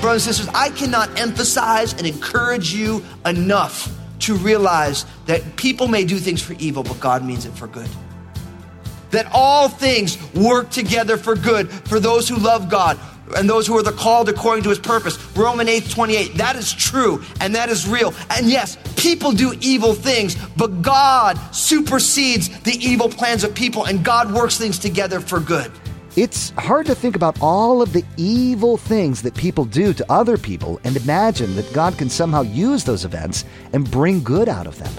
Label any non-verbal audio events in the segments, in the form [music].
Brothers and sisters, I cannot emphasize and encourage you enough to realize that people may do things for evil, but God means it for good. That all things work together for good for those who love God and those who are the called according to his purpose. Roman 8 28. That is true and that is real. And yes, people do evil things, but God supersedes the evil plans of people and God works things together for good. It's hard to think about all of the evil things that people do to other people and imagine that God can somehow use those events and bring good out of them.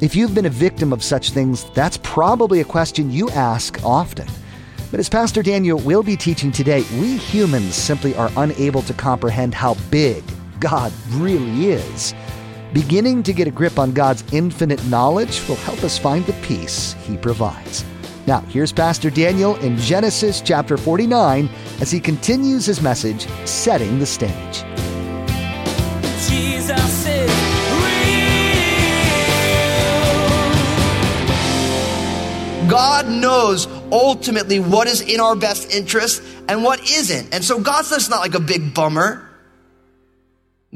If you've been a victim of such things, that's probably a question you ask often. But as Pastor Daniel will be teaching today, we humans simply are unable to comprehend how big God really is. Beginning to get a grip on God's infinite knowledge will help us find the peace He provides. Now, here's Pastor Daniel in Genesis chapter 49 as he continues his message, Setting the Stage. Jesus God knows ultimately what is in our best interest and what isn't. And so God's just not like a big bummer.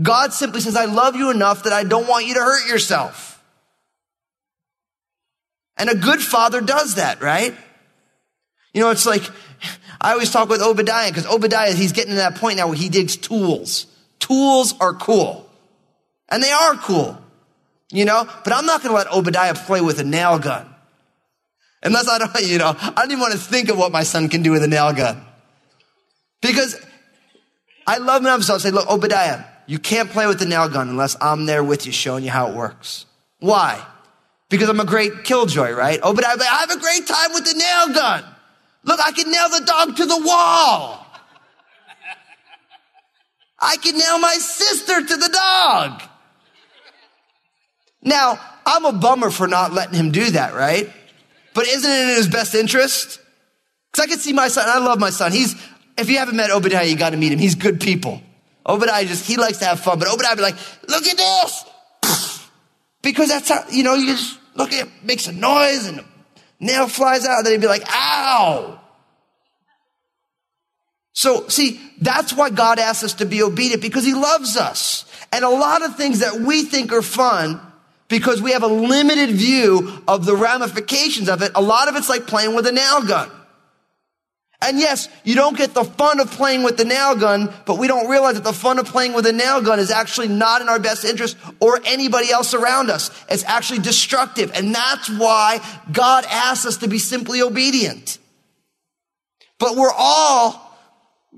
God simply says, I love you enough that I don't want you to hurt yourself. And a good father does that, right? You know, it's like, I always talk with Obadiah because Obadiah, he's getting to that point now where he digs tools. Tools are cool. And they are cool. You know, but I'm not going to let Obadiah play with a nail gun. Unless I don't, [laughs] you know, I don't even want to think of what my son can do with a nail gun. Because I love him so I'll say, look, Obadiah, you can't play with the nail gun unless I'm there with you showing you how it works. Why? Because I'm a great killjoy, right? Obadiah, like, I have a great time with the nail gun. Look, I can nail the dog to the wall. I can nail my sister to the dog. Now, I'm a bummer for not letting him do that, right? But isn't it in his best interest? Because I can see my son. I love my son. He's, if you haven't met Obadiah, you got to meet him. He's good people. Obadiah just, he likes to have fun. But Obadiah be like, look at this. [laughs] Because that's how, you know, you just look at it, makes a noise and the nail flies out. And then he'd be like, ow. So see, that's why God asks us to be obedient because he loves us. And a lot of things that we think are fun because we have a limited view of the ramifications of it. A lot of it's like playing with a nail gun. And yes, you don't get the fun of playing with the nail gun, but we don't realize that the fun of playing with a nail gun is actually not in our best interest or anybody else around us. It's actually destructive. And that's why God asks us to be simply obedient. But we're all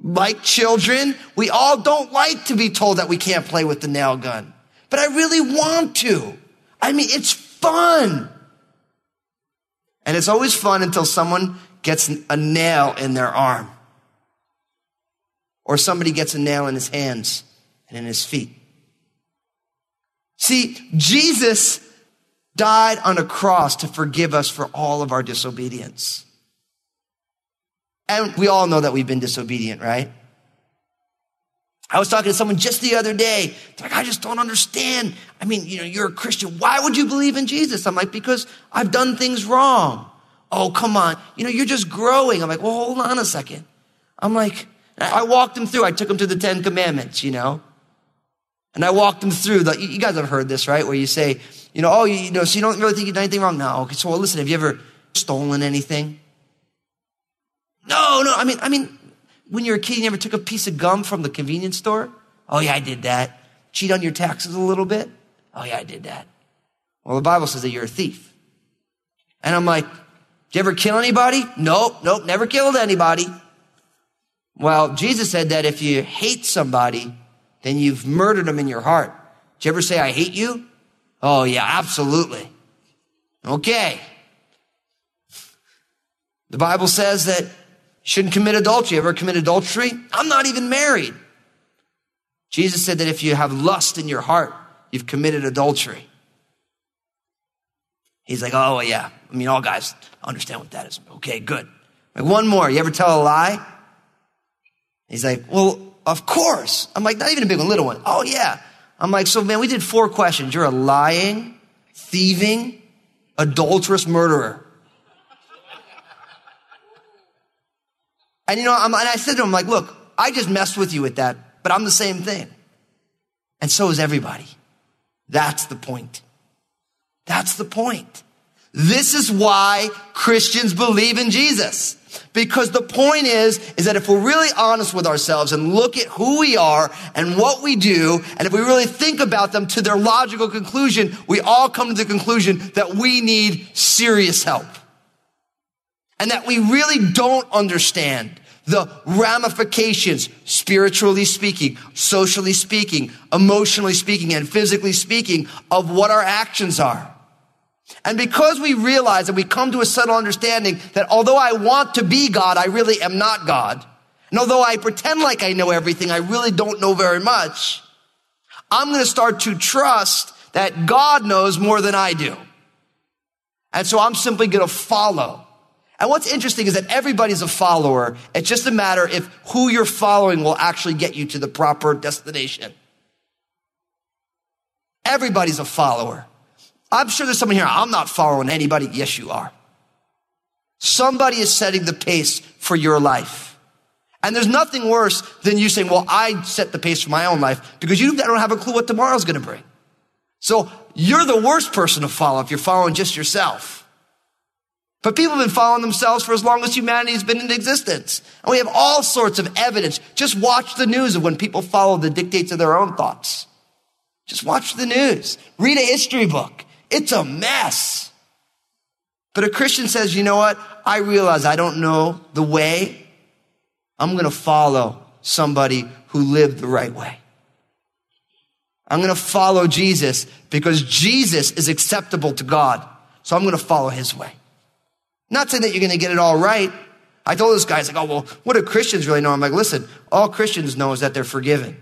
like children. We all don't like to be told that we can't play with the nail gun. But I really want to. I mean, it's fun. And it's always fun until someone gets a nail in their arm. Or somebody gets a nail in his hands and in his feet. See, Jesus died on a cross to forgive us for all of our disobedience. And we all know that we've been disobedient, right? I was talking to someone just the other day. They're like, I just don't understand. I mean, you know, you're a Christian. Why would you believe in Jesus? I'm like, because I've done things wrong. Oh, come on. You know, you're just growing. I'm like, well, hold on a second. I'm like, I walked them through. I took them to the Ten Commandments, you know? And I walked them through. The, you guys have heard this, right? Where you say, you know, oh, you, you know, so you don't really think you've done anything wrong? No. Okay, so well, listen, have you ever stolen anything? No, no. I mean, I mean, when you were a kid, you never took a piece of gum from the convenience store? Oh, yeah, I did that. Cheat on your taxes a little bit? Oh, yeah, I did that. Well, the Bible says that you're a thief. And I'm like, did you ever kill anybody? Nope, nope, never killed anybody. Well, Jesus said that if you hate somebody, then you've murdered them in your heart. Did you ever say, I hate you? Oh, yeah, absolutely. Okay. The Bible says that shouldn't commit adultery. Ever commit adultery? I'm not even married. Jesus said that if you have lust in your heart, you've committed adultery. He's like, oh, yeah. I mean, all guys understand what that is. Okay, good. Like, one more. You ever tell a lie? He's like, well, of course. I'm like, not even a big one, little one. Oh, yeah. I'm like, so man, we did four questions. You're a lying, thieving, adulterous murderer. And you know, I'm, and I said to him, like, look, I just messed with you with that, but I'm the same thing. And so is everybody. That's the point. That's the point. This is why Christians believe in Jesus. Because the point is, is that if we're really honest with ourselves and look at who we are and what we do, and if we really think about them to their logical conclusion, we all come to the conclusion that we need serious help. And that we really don't understand the ramifications, spiritually speaking, socially speaking, emotionally speaking, and physically speaking, of what our actions are. And because we realize and we come to a subtle understanding that although I want to be God, I really am not God. And although I pretend like I know everything, I really don't know very much. I'm going to start to trust that God knows more than I do. And so I'm simply going to follow. And what's interesting is that everybody's a follower. It's just a matter if who you're following will actually get you to the proper destination. Everybody's a follower. I'm sure there's someone here, I'm not following anybody. Yes, you are. Somebody is setting the pace for your life. And there's nothing worse than you saying, well, I set the pace for my own life because you don't have a clue what tomorrow's going to bring. So you're the worst person to follow if you're following just yourself. But people have been following themselves for as long as humanity has been in existence. And we have all sorts of evidence. Just watch the news of when people follow the dictates of their own thoughts. Just watch the news. Read a history book. It's a mess. But a Christian says, you know what? I realize I don't know the way. I'm going to follow somebody who lived the right way. I'm going to follow Jesus because Jesus is acceptable to God. So I'm going to follow his way. Not saying that you're going to get it all right. I told this guy, he's like, oh, well, what do Christians really know? I'm like, listen, all Christians know is that they're forgiven.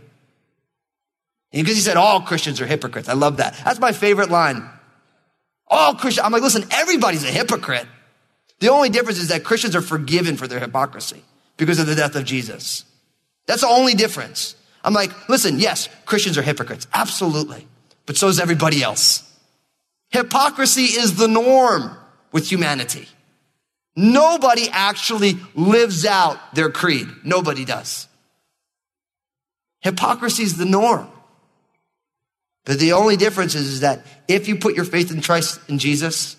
Because he said all Christians are hypocrites. I love that. That's my favorite line. All Christians, I'm like, listen, everybody's a hypocrite. The only difference is that Christians are forgiven for their hypocrisy because of the death of Jesus. That's the only difference. I'm like, listen, yes, Christians are hypocrites. Absolutely. But so is everybody else. Hypocrisy is the norm with humanity. Nobody actually lives out their creed. Nobody does. Hypocrisy is the norm. But the only difference is, is that if you put your faith and trust in Jesus,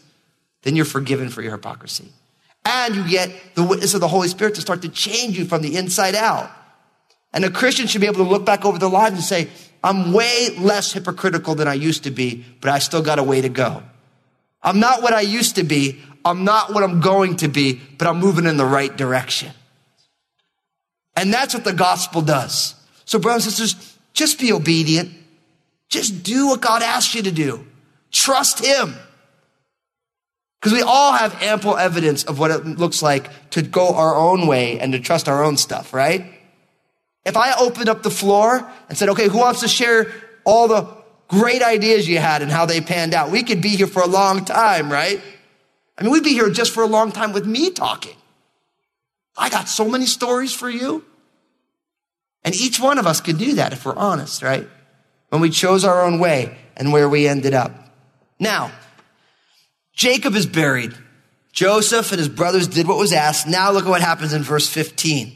then you're forgiven for your hypocrisy. And you get the witness of the Holy Spirit to start to change you from the inside out. And a Christian should be able to look back over their lives and say, I'm way less hypocritical than I used to be, but I still got a way to go. I'm not what I used to be. I'm not what I'm going to be, but I'm moving in the right direction. And that's what the gospel does. So brothers and sisters, just be obedient. Just do what God asks you to do. Trust Him. Because we all have ample evidence of what it looks like to go our own way and to trust our own stuff, right? If I opened up the floor and said, okay, who wants to share all the great ideas you had and how they panned out? We could be here for a long time, right? I mean, we'd be here just for a long time with me talking. I got so many stories for you. And each one of us could do that if we're honest, right? when we chose our own way and where we ended up. Now, Jacob is buried. Joseph and his brothers did what was asked. Now look at what happens in verse 15.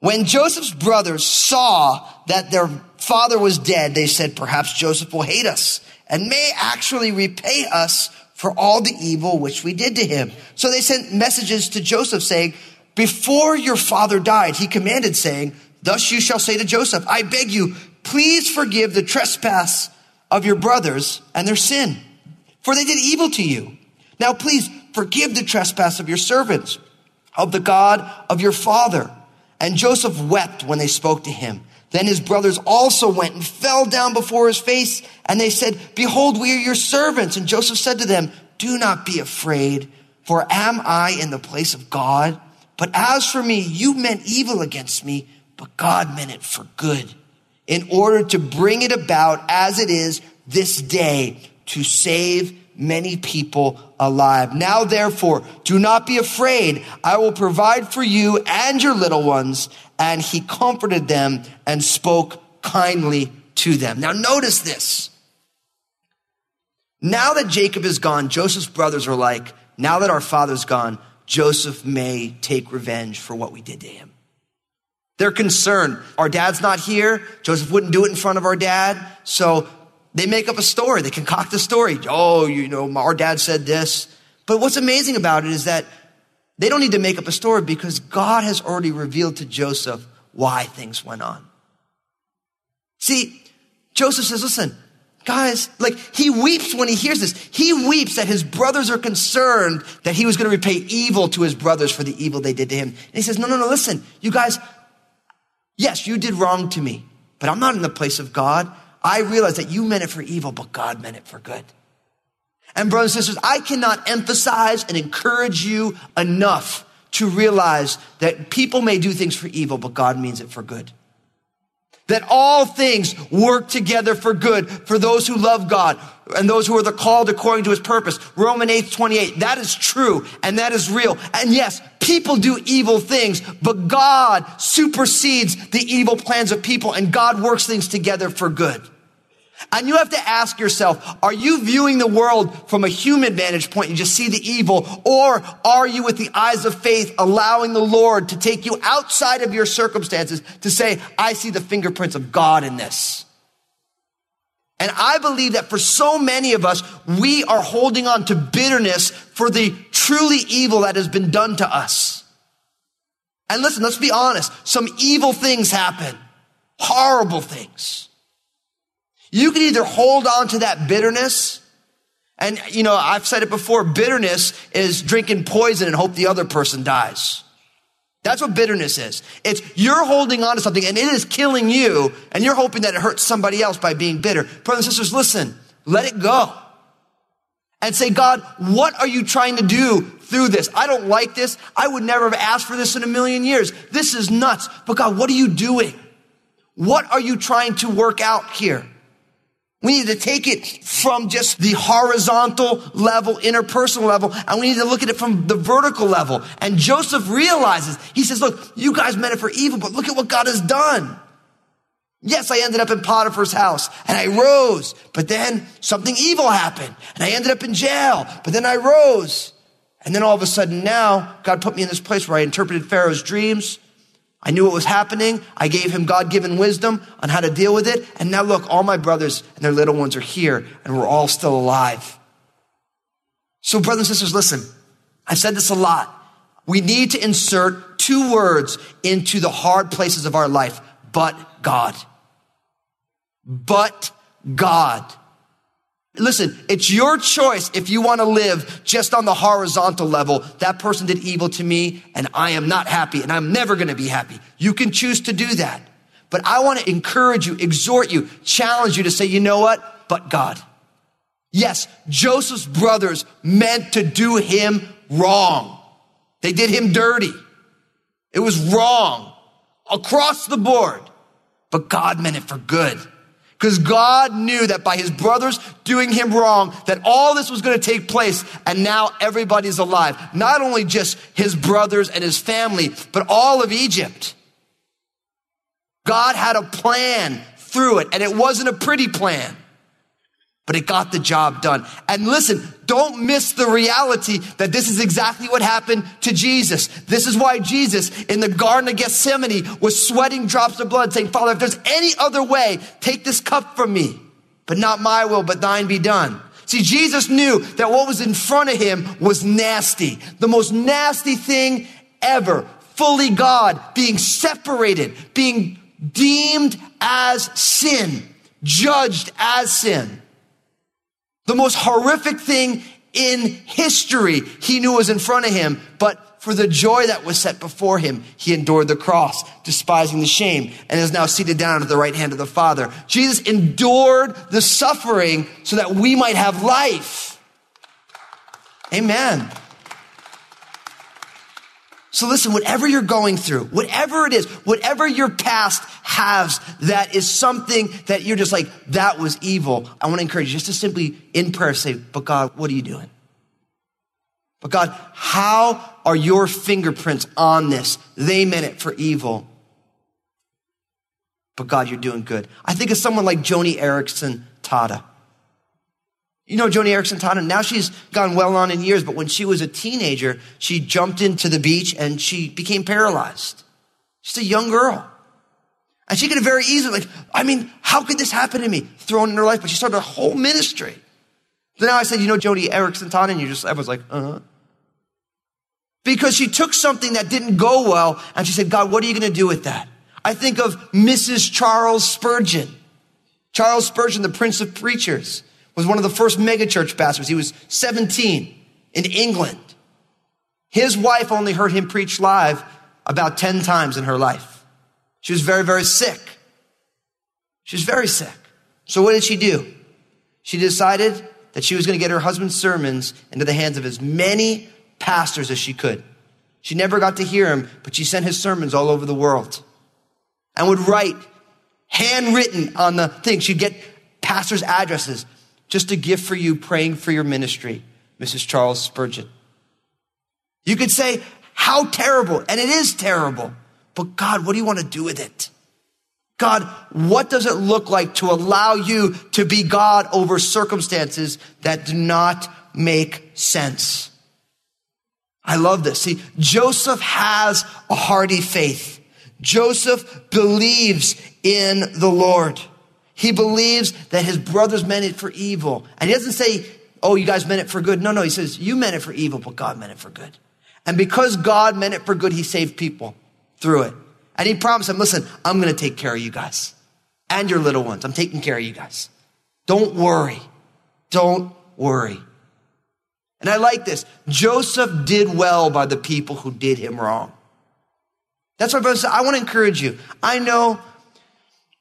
When Joseph's brothers saw that their father was dead, they said, perhaps Joseph will hate us and may actually repay us for all the evil which we did to him. So they sent messages to Joseph saying, before your father died, he commanded saying, thus you shall say to Joseph, I beg you, please forgive the trespass of your brothers and their sin, for they did evil to you. Now please forgive the trespass of your servants, of the God of your father. And Joseph wept when they spoke to him. Then his brothers also went and fell down before his face, and they said, Behold, we are your servants. And Joseph said to them, Do not be afraid, for am I in the place of God? But as for me, you meant evil against me, but God meant it for good in order to bring it about as it is this day to save many people alive. Now, therefore, do not be afraid. I will provide for you and your little ones. And he comforted them and spoke kindly to them. Now, notice this. Now that Jacob is gone, Joseph's brothers are like, now that our father's gone, Joseph may take revenge for what we did to him. They're concerned. Our dad's not here. Joseph wouldn't do it in front of our dad. So they make up a story. They concoct a story. Oh, you know, our dad said this. But what's amazing about it is that they don't need to make up a story because God has already revealed to Joseph why things went on. See, Joseph says, listen, guys, like he weeps when he hears this. He weeps that his brothers are concerned that he was going to repay evil to his brothers for the evil they did to him. And he says, no, no, no, listen, you guys, yes, you did wrong to me, but I'm not in the place of God. I realize that you meant it for evil, but God meant it for good. And brothers and sisters, I cannot emphasize and encourage you enough to realize that people may do things for evil, but God means it for good. That all things work together for good for those who love God and those who are the called according to his purpose. Roman 8, 28. That is true and that is real. And yes, people do evil things, but God supersedes the evil plans of people and God works things together for good. And you have to ask yourself, are you viewing the world from a human vantage point? You just see the evil, or are you with the eyes of faith allowing the Lord to take you outside of your circumstances to say, I see the fingerprints of God in this? And I believe that for so many of us, we are holding on to bitterness for the truly evil that has been done to us. And listen, let's be honest. Some evil things happen. Horrible things. You can either hold on to that bitterness and, you know, I've said it before, bitterness is drinking poison and hope the other person dies. That's what bitterness is. It's you're holding on to something and it is killing you and you're hoping that it hurts somebody else by being bitter. Brothers and sisters, listen, let it go. And say, God, what are you trying to do through this? I don't like this. I would never have asked for this in a million years. This is nuts. But God, what are you doing? What are you trying to work out here? We need to take it from just the horizontal level, interpersonal level, and we need to look at it from the vertical level. And Joseph realizes, he says, look, you guys meant it for evil, but look at what God has done. Yes, I ended up in Potiphar's house and I rose, but then something evil happened and I ended up in jail, but then I rose. And then all of a sudden now, God put me in this place where I interpreted Pharaoh's dreams. I knew what was happening. I gave him God given wisdom on how to deal with it. And now look, all my brothers and their little ones are here and we're all still alive. So brothers and sisters, listen, I've said this a lot. We need to insert two words into the hard places of our life, but God. But God. Listen, it's your choice if you want to live just on the horizontal level. That person did evil to me and I am not happy and I'm never going to be happy. You can choose to do that. But I want to encourage you, exhort you, challenge you to say, you know what? But God. Yes, Joseph's brothers meant to do him wrong. They did him dirty. It was wrong across the board, but God meant it for good. Because God knew that by his brothers doing him wrong, that all this was going to take place and now everybody's alive. Not only just his brothers and his family, but all of Egypt. God had a plan through it and it wasn't a pretty plan but it got the job done. And listen, don't miss the reality that this is exactly what happened to Jesus. This is why Jesus in the Garden of Gethsemane was sweating drops of blood saying, Father, if there's any other way, take this cup from me, but not my will, but thine be done. See, Jesus knew that what was in front of him was nasty. The most nasty thing ever. Fully God, being separated, being deemed as sin, judged as sin. The most horrific thing in history he knew was in front of him, but for the joy that was set before him, he endured the cross, despising the shame, and is now seated down at the right hand of the Father. Jesus endured the suffering so that we might have life. Amen. So listen, whatever you're going through, whatever it is, whatever your past has that is something that you're just like, that was evil. I want to encourage you just to simply in prayer say, but God, what are you doing? But God, how are your fingerprints on this? They meant it for evil. But God, you're doing good. I think of someone like Joni Eareckson Tada. You know Joni Eareckson Tada? Now she's gone well on in years, but when she was a teenager, she jumped into the beach and she became paralyzed. She's a young girl. And she could have very easily, like, I mean, how could this happen to me? Thrown in her life, but she started a whole ministry. So now I said, you know Joni Eareckson Tada? And you just, everyone's like, uh-huh. Because she took something that didn't go well and she said, God, what are you going to do with that? I think of Mrs. Charles Spurgeon. Charles Spurgeon, the Prince of Preachers, was one of the first megachurch pastors. He was 17 in England. His wife only heard him preach live about 10 times in her life. She was very, very sick. She was very sick. So what did she do? She decided that she was going to get her husband's sermons into the hands of as many pastors as she could. She never got to hear him, but she sent his sermons all over the world and would write handwritten on the thing. She'd get pastors' addresses. Just a gift for you, praying for your ministry, Mrs. Charles Spurgeon. You could say, how terrible, and it is terrible. But God, what do you want to do with it? God, what does it look like to allow you to be God over circumstances that do not make sense? I love this. See, Joseph has a hearty faith. Joseph believes in the Lord. He believes that his brothers meant it for evil. And he doesn't say, oh, you guys meant it for good. No, no. He says, you meant it for evil, but God meant it for good. And because God meant it for good, he saved people through it. And he promised them, listen, I'm going to take care of you guys and your little ones. I'm taking care of you guys. Don't worry. Don't worry. And I like this. Joseph did well by the people who did him wrong. That's said. I want to encourage you. I know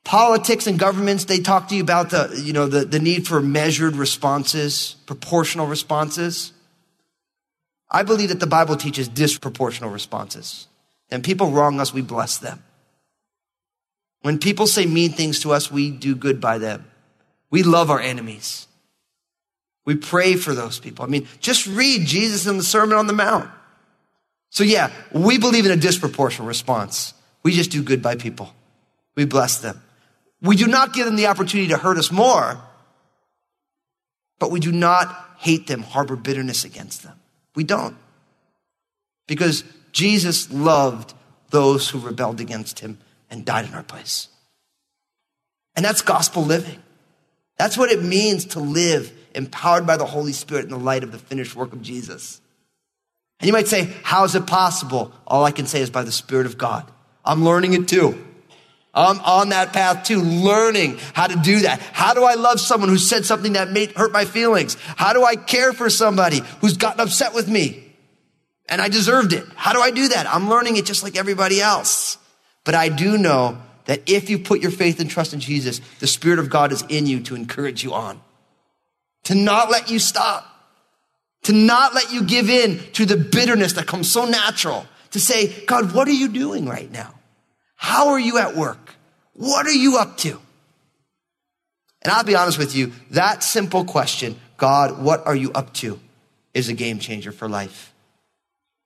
politics and governments, they talk to you about the, you know, the, the need for measured responses, proportional responses. I believe that the Bible teaches disproportional responses. And people wrong us, we bless them. When people say mean things to us, we do good by them. We love our enemies. We pray for those people. I mean, just read Jesus in the Sermon on the Mount. So yeah, we believe in a disproportionate response. We just do good by people. We bless them. We do not give them the opportunity to hurt us more, but we do not hate them, harbor bitterness against them. We don't. Because Jesus loved those who rebelled against him and died in our place. And that's gospel living. That's what it means to live empowered by the Holy Spirit in the light of the finished work of Jesus. And you might say, how is it possible? All I can say is by the Spirit of God. I'm learning it too. I'm on that path too, learning how to do that. How do I love someone who said something that made hurt my feelings? How do I care for somebody who's gotten upset with me and I deserved it? How do I do that? I'm learning it just like everybody else. But I do know that if you put your faith and trust in Jesus, the Spirit of God is in you to encourage you on to not let you stop, to not let you give in to the bitterness that comes so natural, to say, God, what are you doing right now? How are you at work? What are you up to? And I'll be honest with you, that simple question, God, what are you up to, is a game changer for life.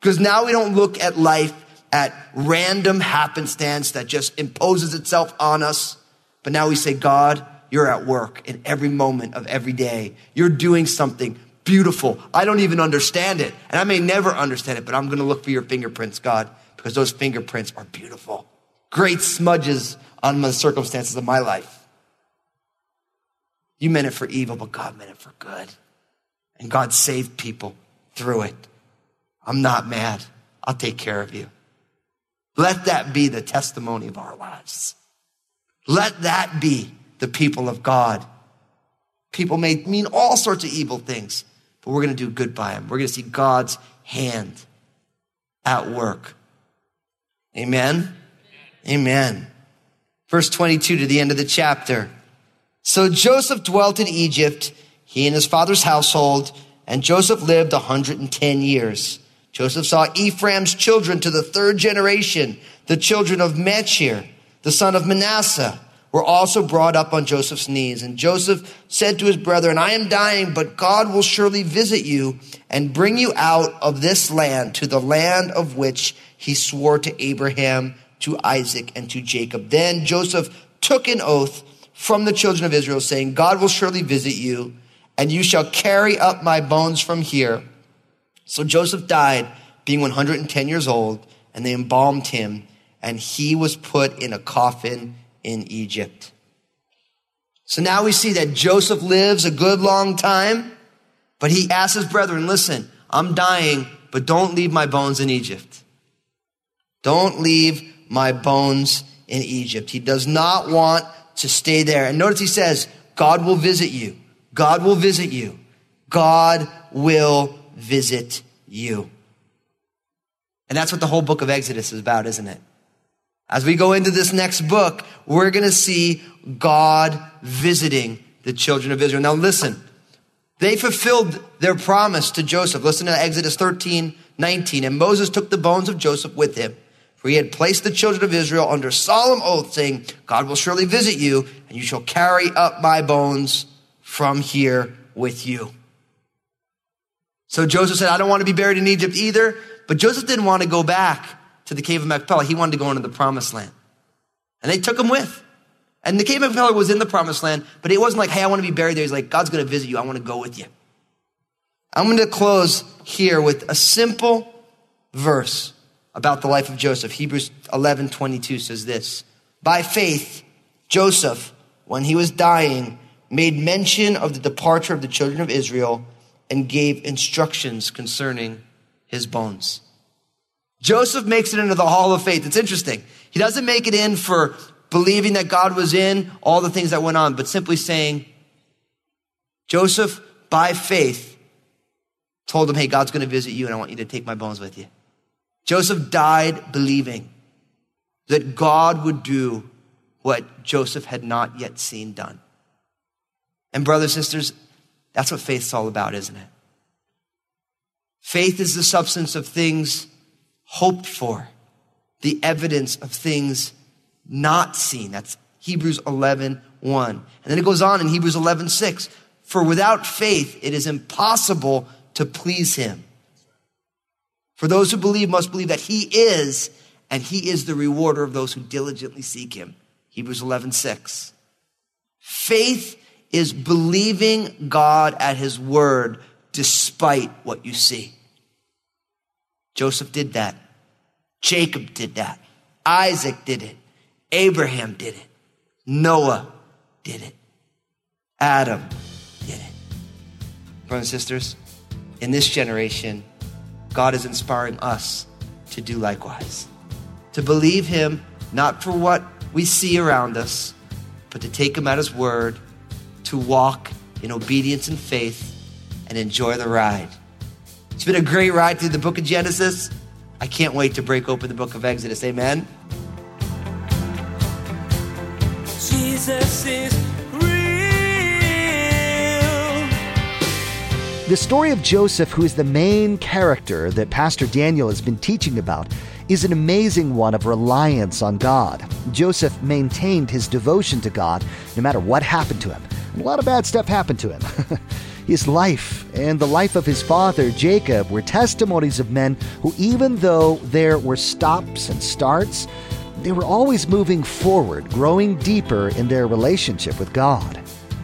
Because now we don't look at life at random happenstance that just imposes itself on us, but now we say, God, you're at work in every moment of every day. You're doing something beautiful. I don't even understand it. And I may never understand it, but I'm going to look for your fingerprints, God, because those fingerprints are beautiful. Great smudges on the circumstances of my life. You meant it for evil, but God meant it for good. And God saved people through it. I'm not mad. I'll take care of you. Let that be the testimony of our lives. Let that be the people of God. People may mean all sorts of evil things, but we're going to do good by them. We're going to see God's hand at work. Amen. Amen. Verse 22 to the end of the chapter. So Joseph dwelt in Egypt, he and his father's household, and Joseph lived 110 years. Joseph saw Ephraim's children to the third generation, the children of Machir the son of Manasseh, were also brought up on Joseph's knees. And Joseph said to his brethren, I am dying, but God will surely visit you and bring you out of this land to the land of which he swore to Abraham, to Isaac, and to Jacob. Then Joseph took an oath from the children of Israel, saying, God will surely visit you, and you shall carry up my bones from here. So Joseph died, being 110 years old, and they embalmed him, and he was put in a coffin in Egypt. So now we see that Joseph lives a good long time, but he asks his brethren, listen, I'm dying, but don't leave my bones in Egypt. Don't leave my bones in Egypt. He does not want to stay there. And notice he says, God will visit you. God will visit you. God will visit you. And that's what the whole book of Exodus is about, isn't it? As we go into this next book, we're going to see God visiting the children of Israel. Now listen, they fulfilled their promise to Joseph. Listen to Exodus 13, 19. And Moses took the bones of Joseph with him, for he had placed the children of Israel under solemn oath, saying, God will surely visit you, and you shall carry up my bones from here with you. So Joseph said, I don't want to be buried in Egypt either. But Joseph didn't want to go back to the cave of Machpelah. He wanted to go into the promised land. And they took him with. And the cave of Machpelah was in the promised land, but it wasn't like, hey, I want to be buried there. He's like, God's going to visit you. I want to go with you. I'm going to close here with a simple verse about the life of Joseph. Hebrews 11 22 says this By faith, Joseph, when he was dying, made mention of the departure of the children of Israel and gave instructions concerning his bones. Joseph makes it into the hall of faith. It's interesting. He doesn't make it in for believing that God was in all the things that went on, but simply saying, Joseph, by faith, told him, Hey, God's going to visit you and I want you to take my bones with you. Joseph died believing that God would do what Joseph had not yet seen done. And, brothers and sisters, that's what faith's all about, isn't it? Faith is the substance of things hoped for, the evidence of things not seen. That's Hebrews 11, 1. And then it goes on in Hebrews 11, 6. For without faith, it is impossible to please him. For those who believe must believe that he is, and he is the rewarder of those who diligently seek him. Hebrews 11, 6. Faith is believing God at his word despite what you see. Joseph did that. Jacob did that. Isaac did it. Abraham did it. Noah did it. Adam did it. Brothers and sisters, in this generation, God is inspiring us to do likewise. To believe Him not for what we see around us, but to take Him at His word, to walk in obedience and faith, and enjoy the ride. It's been a great ride through the book of Genesis. I can't wait to break open the book of Exodus. Amen. Jesus is The story of Joseph, who is the main character that Pastor Daniel has been teaching about, is an amazing one of reliance on God. Joseph maintained his devotion to God no matter what happened to him. A lot of bad stuff happened to him. [laughs] his life and the life of his father, Jacob, were testimonies of men who, even though there were stops and starts, they were always moving forward, growing deeper in their relationship with God.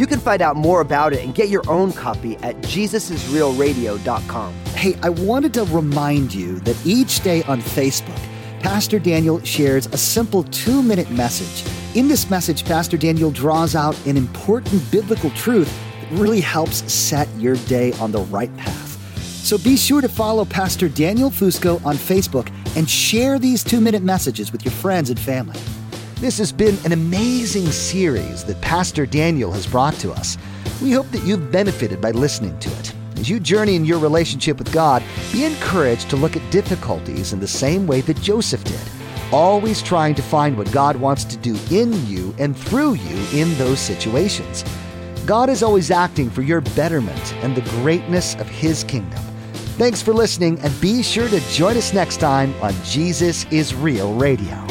You can find out more about it and get your own copy at jesusisrealradio.com. Hey, I wanted to remind you that each day on Facebook, Pastor Daniel shares a simple two minute message. In this message, Pastor Daniel draws out an important biblical truth that really helps set your day on the right path. So be sure to follow Pastor Daniel Fusco on Facebook and share these two minute messages with your friends and family. This has been an amazing series that Pastor Daniel has brought to us. We hope that you've benefited by listening to it. As you journey in your relationship with God, be encouraged to look at difficulties in the same way that Joseph did, always trying to find what God wants to do in you and through you in those situations. God is always acting for your betterment and the greatness of His kingdom. Thanks for listening, and be sure to join us next time on Jesus is Real Radio.